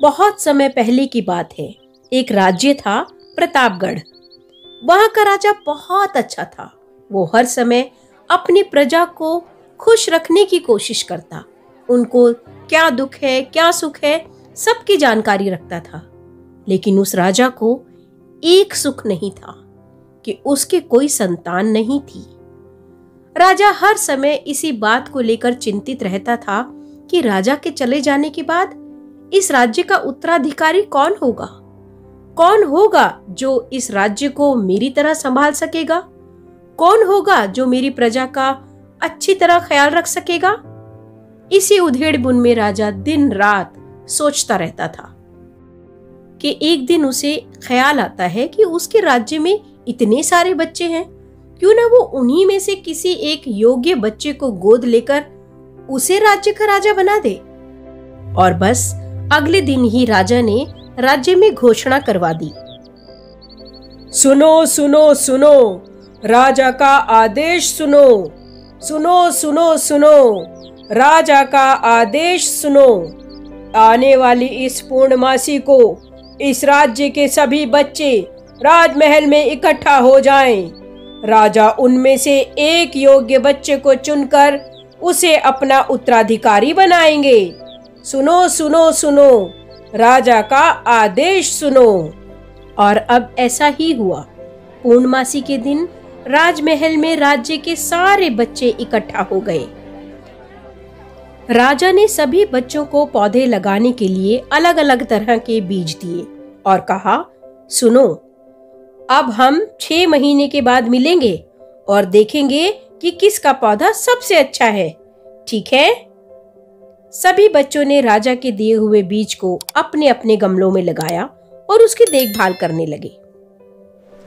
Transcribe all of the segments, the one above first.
बहुत समय पहले की बात है। एक राज्य था प्रतापगढ़। वहाँ का राजा बहुत अच्छा था। वो हर समय अपनी प्रजा को खुश रखने की कोशिश करता। उनको क्या दुख है, क्या सुख है, सबकी जानकारी रखता था। लेकिन उस राजा को एक सुख नहीं था कि उसके कोई संतान नहीं थी। राजा हर समय इसी बात को लेकर चिंतित रहता था कि राजा के चले जाने के बाद इस राज्य का उत्तराधिकारी कौन होगा? कौन होगा जो इस राज्य को मेरी तरह संभाल सकेगा? कौन होगा जो मेरी प्रजा का अच्छी तरह ख्याल रख सकेगा? इसी उधेड़ बुन में राजा दिन रात सोचता रहता था कि एक दिन उसे ख्याल आता है कि उसके राज्य में इतने सारे बच्चे हैं। क्यों ना वो उन्हीं में से किसी एक योग्य बच्चे को गोद लेकर उसे राज्य का राजा बना दे? और बस अगले दिन ही राजा ने राज्य में घोषणा करवा दी। सुनो सुनो सुनो, राजा का आदेश सुनो। सुनो सुनो सुनो, राजा का आदेश सुनो। आने वाली इस पूर्णमासी को इस राज्य के सभी बच्चे राजमहल में इकट्ठा हो जाएँ। राजा उनमें से एक योग्य बच्चे को चुनकर उसे अपना उत्तराधिकारी बनाएँगे। सुनो सुनो सुनो। राजा का आदेश सुनो। और अब ऐसा ही हुआ। पूर्णमासी के दिन राजमहल में राज्य के सारे बच्चे इकट्ठा हो गए। राजा ने सभी बच्चों को पौधे लगाने के लिए अलग अलग तरह के बीज दिए और कहा, सुनो, अब हम छह महीने के बाद मिलेंगे और देखेंगे कि किसका पौधा सबसे अच्छा है। ठीक है? सभी बच्चों ने राजा के दिए हुए बीज को अपने अपने गमलों में लगाया और उसकी देखभाल करने लगे।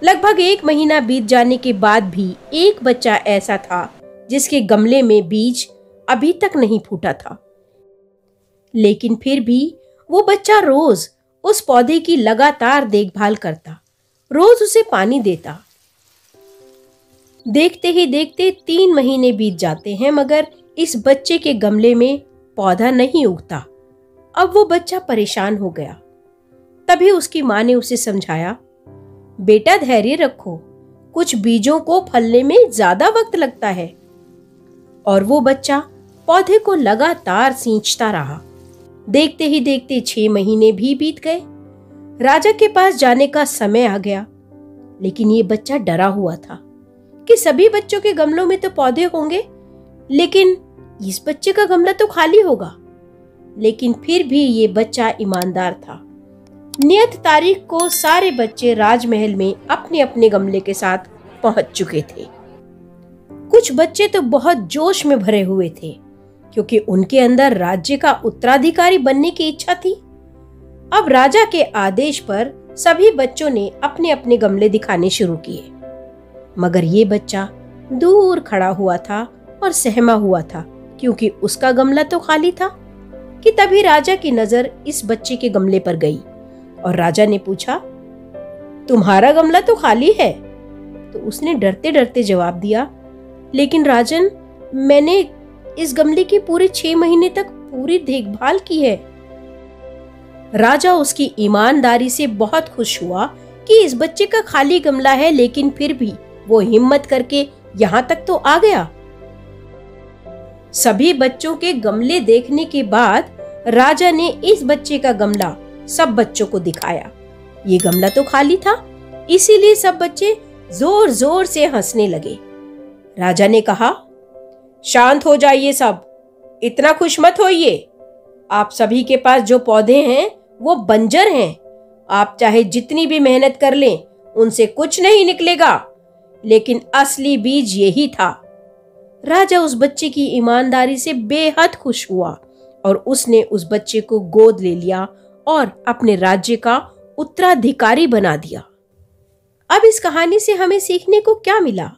लगभग एक महीना बीत जाने के बाद भी एक बच्चा ऐसा था जिसके गमले में बीज अभी तक नहीं फूटा था। लेकिन फिर भी वो बच्चा रोज उस पौधे की लगातार देखभाल करता, रोज उसे पानी देता। देखते ही देखते तीन महीने बीत जाते हैं, मगर इस बच्चे के गमले में पौधा नहीं उगता। अब वो बच्चा परेशान हो गया। तभी उसकी माँ ने उसे समझाया, बेटा, धैर्य रखो। कुछ बीजों को फलने में ज़्यादा वक्त लगता है। और वो बच्चा पौधे को लगातार सींचता रहा। देखते ही देखते छह महीने भी बीत गए। राजा के पास जाने का समय आ गया, लेकिन ये बच्चा डरा हुआ था कि सभी बच्चों के गमलों में तो पौधे होंगे, लेकिन इस बच्चे का गमला तो खाली होगा। लेकिन फिर भी ये बच्चा ईमानदार था। नियत तारीख को सारे बच्चे राजमहल में अपने अपने गमले के साथ पहुँच चुके थे। कुछ बच्चे तो बहुत जोश में भरे हुए थे, क्योंकि उनके अंदर राज्य का उत्तराधिकारी बनने की इच्छा थी। अब राजा के आदेश पर सभी बच्चों ने अपने अपने गमले दिखाने शुरू किए। मगर ये बच्चा दूर खड़ा हुआ था और सहमा हुआ था। क्योंकि उसका गमला तो खाली था कि तभी राजा की नज़र इस बच्चे के गमले पर गई और राजा ने पूछा, तुम्हारा गमला तो खाली है? तो उसने डरते डरते जवाब दिया, लेकिन राजन, मैंने इस गमले की पूरे छह महीने तक पूरी देखभाल की है। राजा उसकी ईमानदारी से बहुत खुश हुआ कि इस बच्चे का खाली गमला है, लेकिन फिर भी वो हिम्मत करके यहाँ तक तो आ गया। सभी बच्चों के गमले देखने के बाद राजा ने इस बच्चे का गमला सब बच्चों को दिखाया। ये गमला तो खाली था, इसीलिए सब बच्चे ज़ोर ज़ोर से हंसने लगे। राजा ने कहा, शांत हो जाइए सब, इतना खुश मत होइए। आप सभी के पास जो पौधे हैं, वो बंजर हैं। आप चाहे जितनी भी मेहनत कर लें, उनसे कुछ नहीं निकलेगा। लेकिन असली बीज यही था राजा उस बच्चे की ईमानदारी से बेहद खुश हुआ और उसने उस बच्चे को गोद ले लिया और अपने राज्य का उत्तराधिकारी बना दिया। अब इस कहानी से हमें सीखने को क्या मिला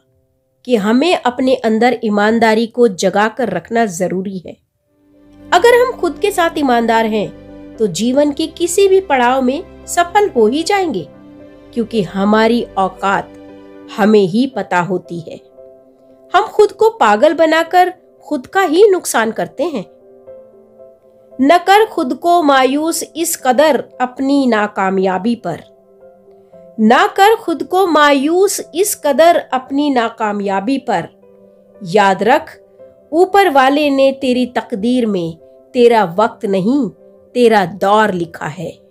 कि हमें अपने अंदर ईमानदारी को जगा कर रखना ज़रूरी है। अगर हम खुद के साथ ईमानदार हैं तो जीवन के किसी भी पड़ाव में सफल हो ही जाएँगे, क्योंकि हमारी औकात हमें ही पता होती है। हम खुद को पागल बनाकर खुद का ही नुकसान करते हैं। न कर खुद को मायूस इस कदर अपनी नाकामयाबी पर। ना कर खुद को मायूस इस कदर अपनी नाकामयाबी पर। याद रख, ऊपर वाले ने तेरी तकदीर में तेरा वक्त नहीं, तेरा दौर लिखा है।